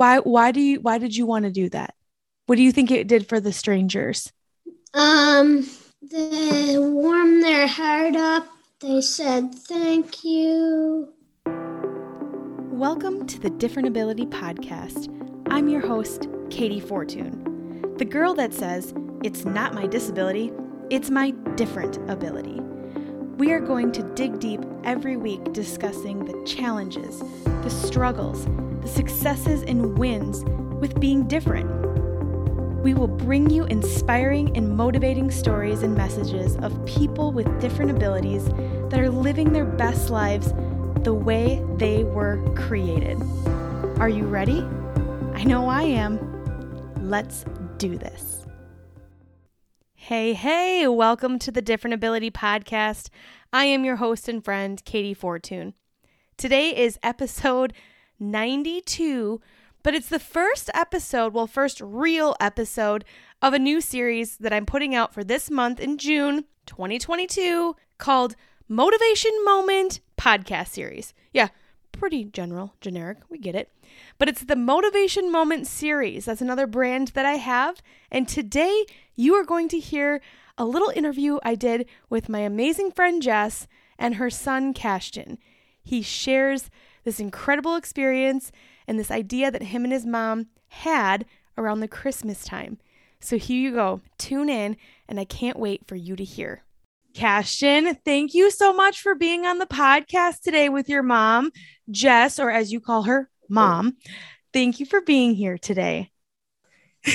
Why why do you why did you want to do that? What do you think it did for the strangers? Um, they warmed their heart up. They said thank you. Welcome to the Different Ability Podcast. I'm your host, Katey Fortun, the girl that says, It's not my disability, it's my different ability. We are going to dig deep every week discussing the challenges, the struggles, the successes, and wins with being different. We will bring you inspiring and motivating stories and messages of people with different abilities that are living their best lives the way they were created. Are you ready? I know I am. Let's do this. Hey, hey, welcome to the Different Ability Podcast. I am your host and friend, Katey Fortun. Today is episode 92 but it's the first episode, well, first real episode of a new series that I'm putting out for this month in June 2022 called Motivation Moment Podcast Series. Yeah, pretty general, generic, we get it. But it's the Motivation Moment series. That's another brand that I have. And today you are going to hear a little interview I did with my amazing friend Jess and her son Cashton. He shares this incredible experience and this idea that him and his mom had around the Christmas time. So here you go. Tune in, and I can't wait for you to hear. Cashton, thank you so much for being on the podcast today with your mom, Jess, or as you call her, mom. Thank you for being here today.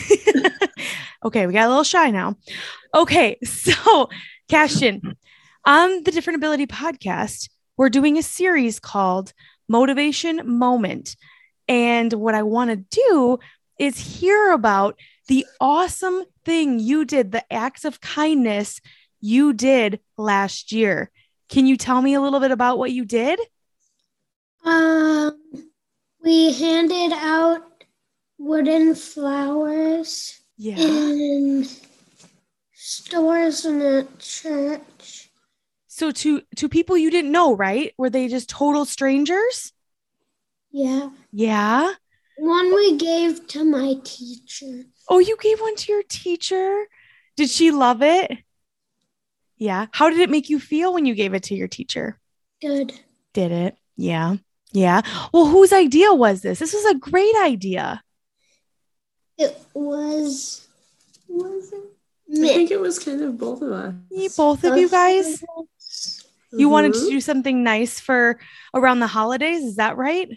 okay, we got a little shy now. Okay, so Cashton, on the Different Ability podcast, we're doing a series called Motivation Moment. And what I want to do is hear about the awesome thing you did, the acts of kindness you did last year. Can you tell me a little bit about what you did? Um, we handed out wooden flowers Yeah. in stores and at church. So to to people you didn't know, right? Were they just total strangers? Yeah. Yeah. One we gave to my teacher. Oh, you gave one to your teacher? Did she love it? Yeah. How did it make you feel when you gave it to your teacher? Good. Did it? Yeah. Yeah. Well, whose idea was this? This was a great idea. It was. Was it? I think it was kind of both of us. You, both of you guys, you wanted to do something nice for around the holidays. Is that right?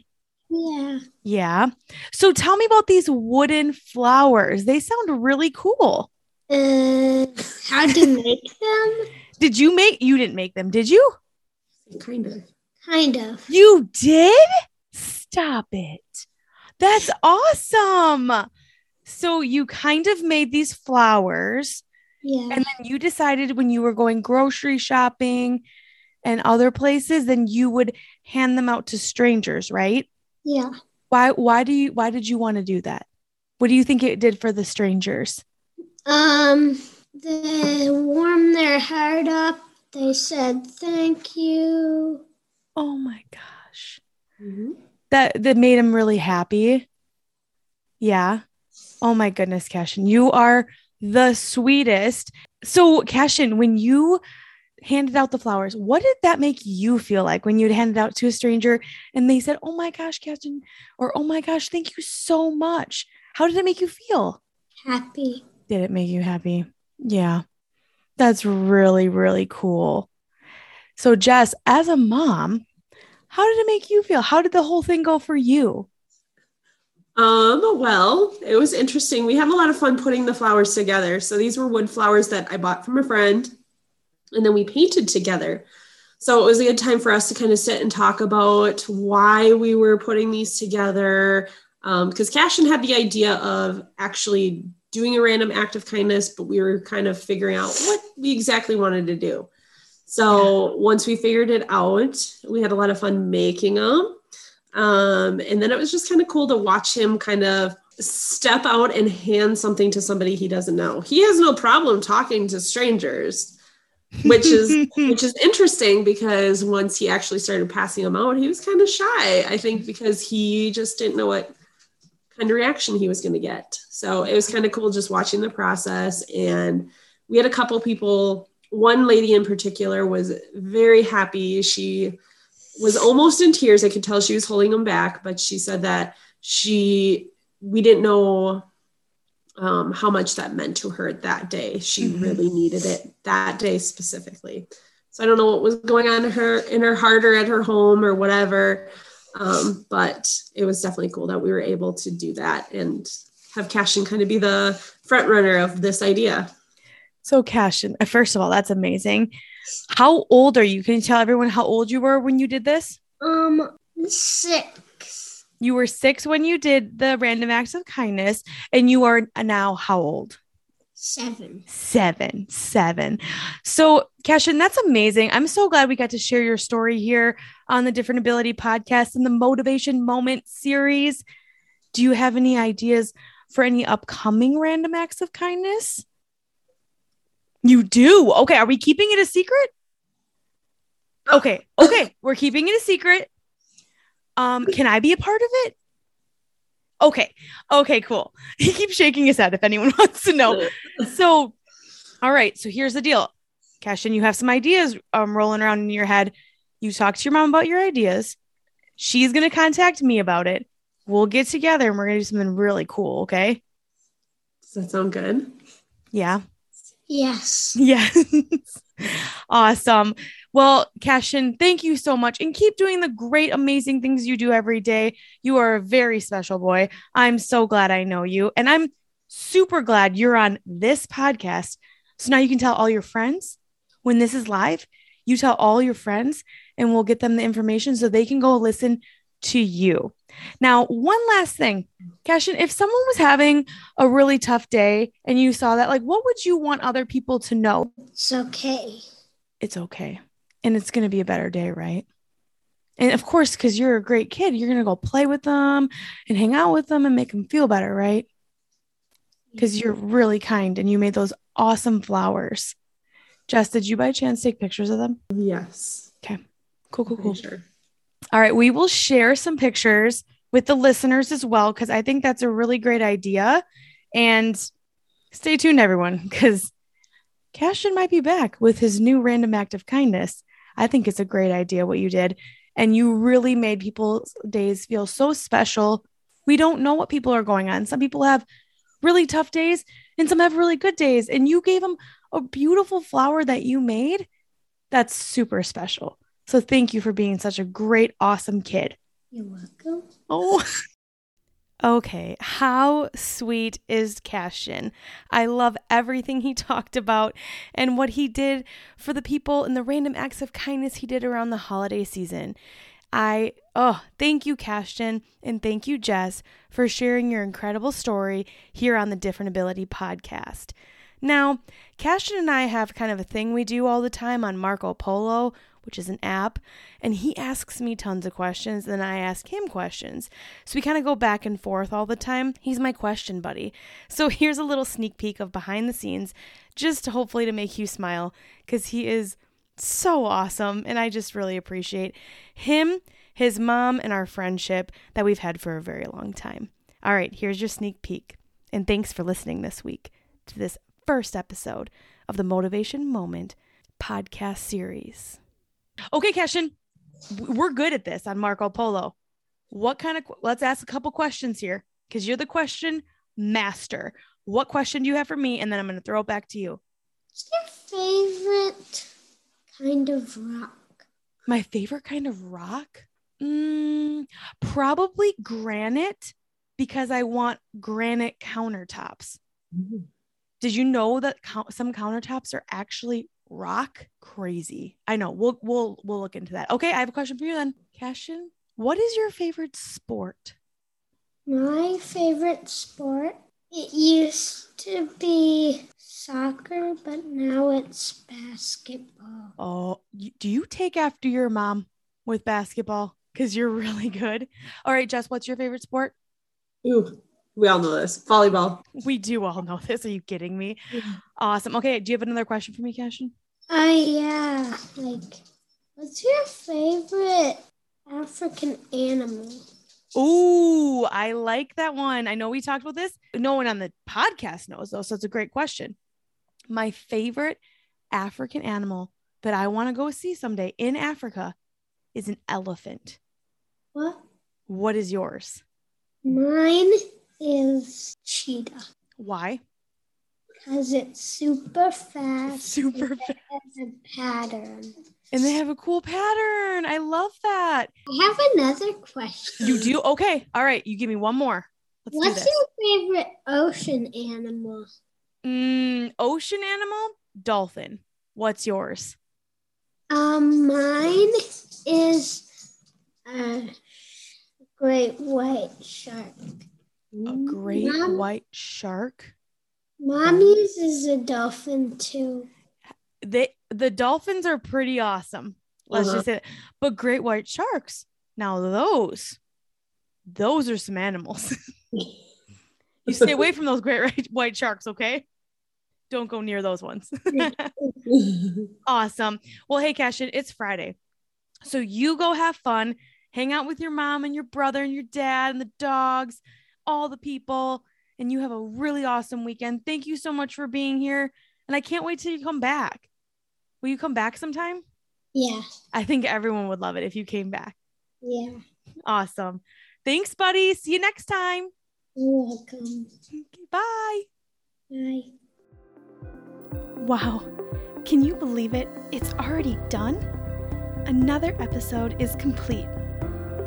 Yeah. Yeah. So tell me about these wooden flowers. They sound really cool. Uh, how to make them? Did you make you didn't make them, did you? Kind of. Kind of. You did? Stop it. That's awesome. So you kind of made these flowers Yeah. and then you decided when you were going grocery shopping and other places then you would hand them out to strangers, right? Yeah. Why why do you why did you want to do that? What do you think it did for the strangers? Um, they warmed their heart up. They said thank you. Oh my gosh. Mhm. That that made them really happy. Yeah. Oh my goodness, Cashton. You are the sweetest. So, Cashton, when you handed out the flowers, what did that make you feel like when you'd handed out to a stranger and they said, Oh my gosh, Captain, or Oh my gosh, thank you so much? How did it make you feel? Happy. Did it make you happy? Yeah. That's really, really cool. So, Jess, as a mom, how did it make you feel? How did the whole thing go for you? Um, well, it was interesting. We had a lot of fun putting the flowers together. So these were wood flowers that I bought from a friend, and then we painted together. So it was a good time for us to kind of sit and talk about why we were putting these together. Because Cashton had the idea of actually doing a random act of kindness, but we were kind of figuring out what we exactly wanted to do. So once we figured it out, we had a lot of fun making them. Um, and then it was just kind of cool to watch him kind of step out and hand something to somebody he doesn't know. He has no problem talking to strangers, which is which is interesting because once he actually started passing them out, he was kind of shy. I think because he just didn't know what kind of reaction he was going to get. So it was kind of cool just watching the process. And we had a couple people, one lady in particular was very happy. She was almost in tears. I could tell she was holding them back, but she said that she, we didn't know um, how much that meant to her that day. She mm-hmm. really needed it that day specifically. So I don't know what was going on in her in her heart or at her home or whatever. Um, but it was definitely cool that we were able to do that and have Cashton kind of be the front runner of this idea. So Cashton, uh, first of all, that's amazing. How old are you? Can you tell everyone how old you were when you did this? Um, six. You were six when you did the random acts of kindness, and you are now how old? Seven. Seven. Seven. So, Cashton, that's amazing. I'm so glad we got to share your story here on the Different Ability podcast and the Motivation Moment series. Do you have any ideas for any upcoming random acts of kindness? You do? Okay. Are we keeping it a secret? Okay. Okay. We're keeping it a secret. Um, can I be a part of it? Okay. Okay, cool. He keeps shaking his head if anyone wants to know. So, all right. So here's the deal. Cashton, you have some ideas um, rolling around in your head. You talk to your mom about your ideas. She's going to contact me about it. We'll get together and we're going to do something really cool. Okay. Does that sound good? Yeah. Yes. Yes. awesome. Well, Cashton, thank you so much and keep doing the great, amazing things you do every day. You are a very special boy. I'm so glad I know you. And I'm super glad you're on this podcast. So now you can tell all your friends when this is live. You tell all your friends, and we'll get them the information so they can go listen to you. Now, one last thing, Cashton, if someone was having a really tough day and you saw that, like, what would you want other people to know? It's okay. It's okay and it's going to be a better day, right? And of course, because you're a great kid, you're going to go play with them and hang out with them and make them feel better, right? Because you're mm-hmm. really kind and you made those awesome flowers. Jess, did you by chance take pictures of them? Yes. Okay. Cool, cool, cool. Sure. All right. We will share some pictures with the listeners as well, because I think that's a really great idea. And stay tuned, everyone, because Cashton might be back with his new random act of kindness. I think it's a great idea what you did. And you really made people's days feel so special. We don't know what people are going on. Some people have really tough days and some have really good days. And you gave them a beautiful flower that you made. That's super special. So thank you for being such a great, awesome kid. You're welcome. Oh, Okay, how sweet is Cashton? I love everything he talked about and what he did for the people and the random acts of kindness he did around the holiday season. I, oh, thank you, Cashton, and thank you, Jess, for sharing your incredible story here on the Different Ability podcast. Now, Cashton and I have kind of a thing we do all the time on Marco Polo which is an app, and he asks me tons of questions, and I ask him questions. So we kind of go back and forth all the time. He's my question buddy. So here's a little sneak peek of behind the scenes, just hopefully to make you smile, because he is so awesome, and I just really appreciate him, his mom, and our friendship that we've had for a very long time. All right, here's your sneak peek, and thanks for listening this week to this first episode of the Motivation Moment podcast series. Okay, Cashton, we're good at this on Marco Polo. What kind of, let's ask a couple questions here because you're the question master. What question do you have for me? And then I'm going to throw it back to you. What's your favorite kind of rock? My favorite kind of rock? Mm, probably granite because I want granite countertops. Mm-hmm. Did you know that some countertops are actually rock crazy. I know. We'll we'll we'll look into that. Okay, I have a question for you then. Cashton, what is your favorite sport? My favorite sport it used to be soccer, but now it's basketball. Oh, do you take after your mom with basketball? Because you're really good. All right, Jess, what's your favorite sport? Ooh, we all know this. Volleyball. We do all know this. Are you kidding me? Awesome. Okay. Do you have another question for me, Cashton? Uh, yeah. Like, what's your favorite African animal? Ooh, I like that one. I know we talked about this. No one on the podcast knows though, so it's a great question. My favorite African animal that I want to go see someday in Africa is an elephant. What? What is yours? Mine is cheetah Why? because it's super fast. Super fast. a pattern. And they have a cool pattern. I love that. I have another question. You do? Okay. All right. You give me one more. Let's What's your favorite ocean animal? Mm, ocean animal, dolphin. What's yours? Um, mine is a great white shark. A great Mom- white shark. Mommy's is a dolphin too. They the dolphins are pretty awesome. Let's Uh-huh. just say that. But great white sharks. Now those, those are some animals. you stay away from those great white- white sharks, okay? Don't go near those ones. awesome. Well, hey, Cashton, it's Friday. So you go have fun, hang out with your mom and your brother and your dad and the dogs, all the people, and you have a really awesome weekend. Thank you so much for being here. And I can't wait till you come back. Will you come back sometime? Yeah, I think everyone would love it if you came back. yeah. Awesome. Thanks, buddy. See you next time. You're welcome. Okay, bye. Bye. Wow. Can you believe it? It's already done? Another episode is complete.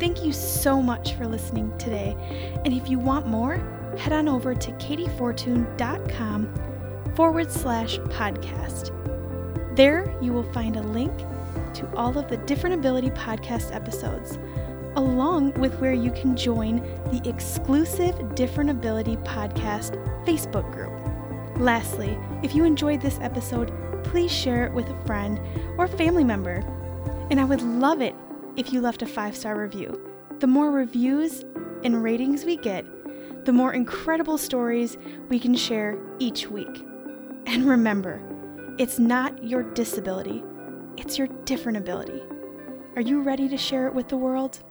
Thank you so much for listening today. And if you want more, head on over to kateyfortun.com forward slash podcast. There you will find a link to all of the Different Ability podcast episodes, along with where you can join the exclusive Different Ability podcast Facebook group. Lastly, if you enjoyed this episode, please share it with a friend or family member. And I would love it if you left a five star review. The more reviews and ratings we get, the more incredible stories we can share each week. And remember, it's not your disability, it's your different ability. Are you ready to share it with the world?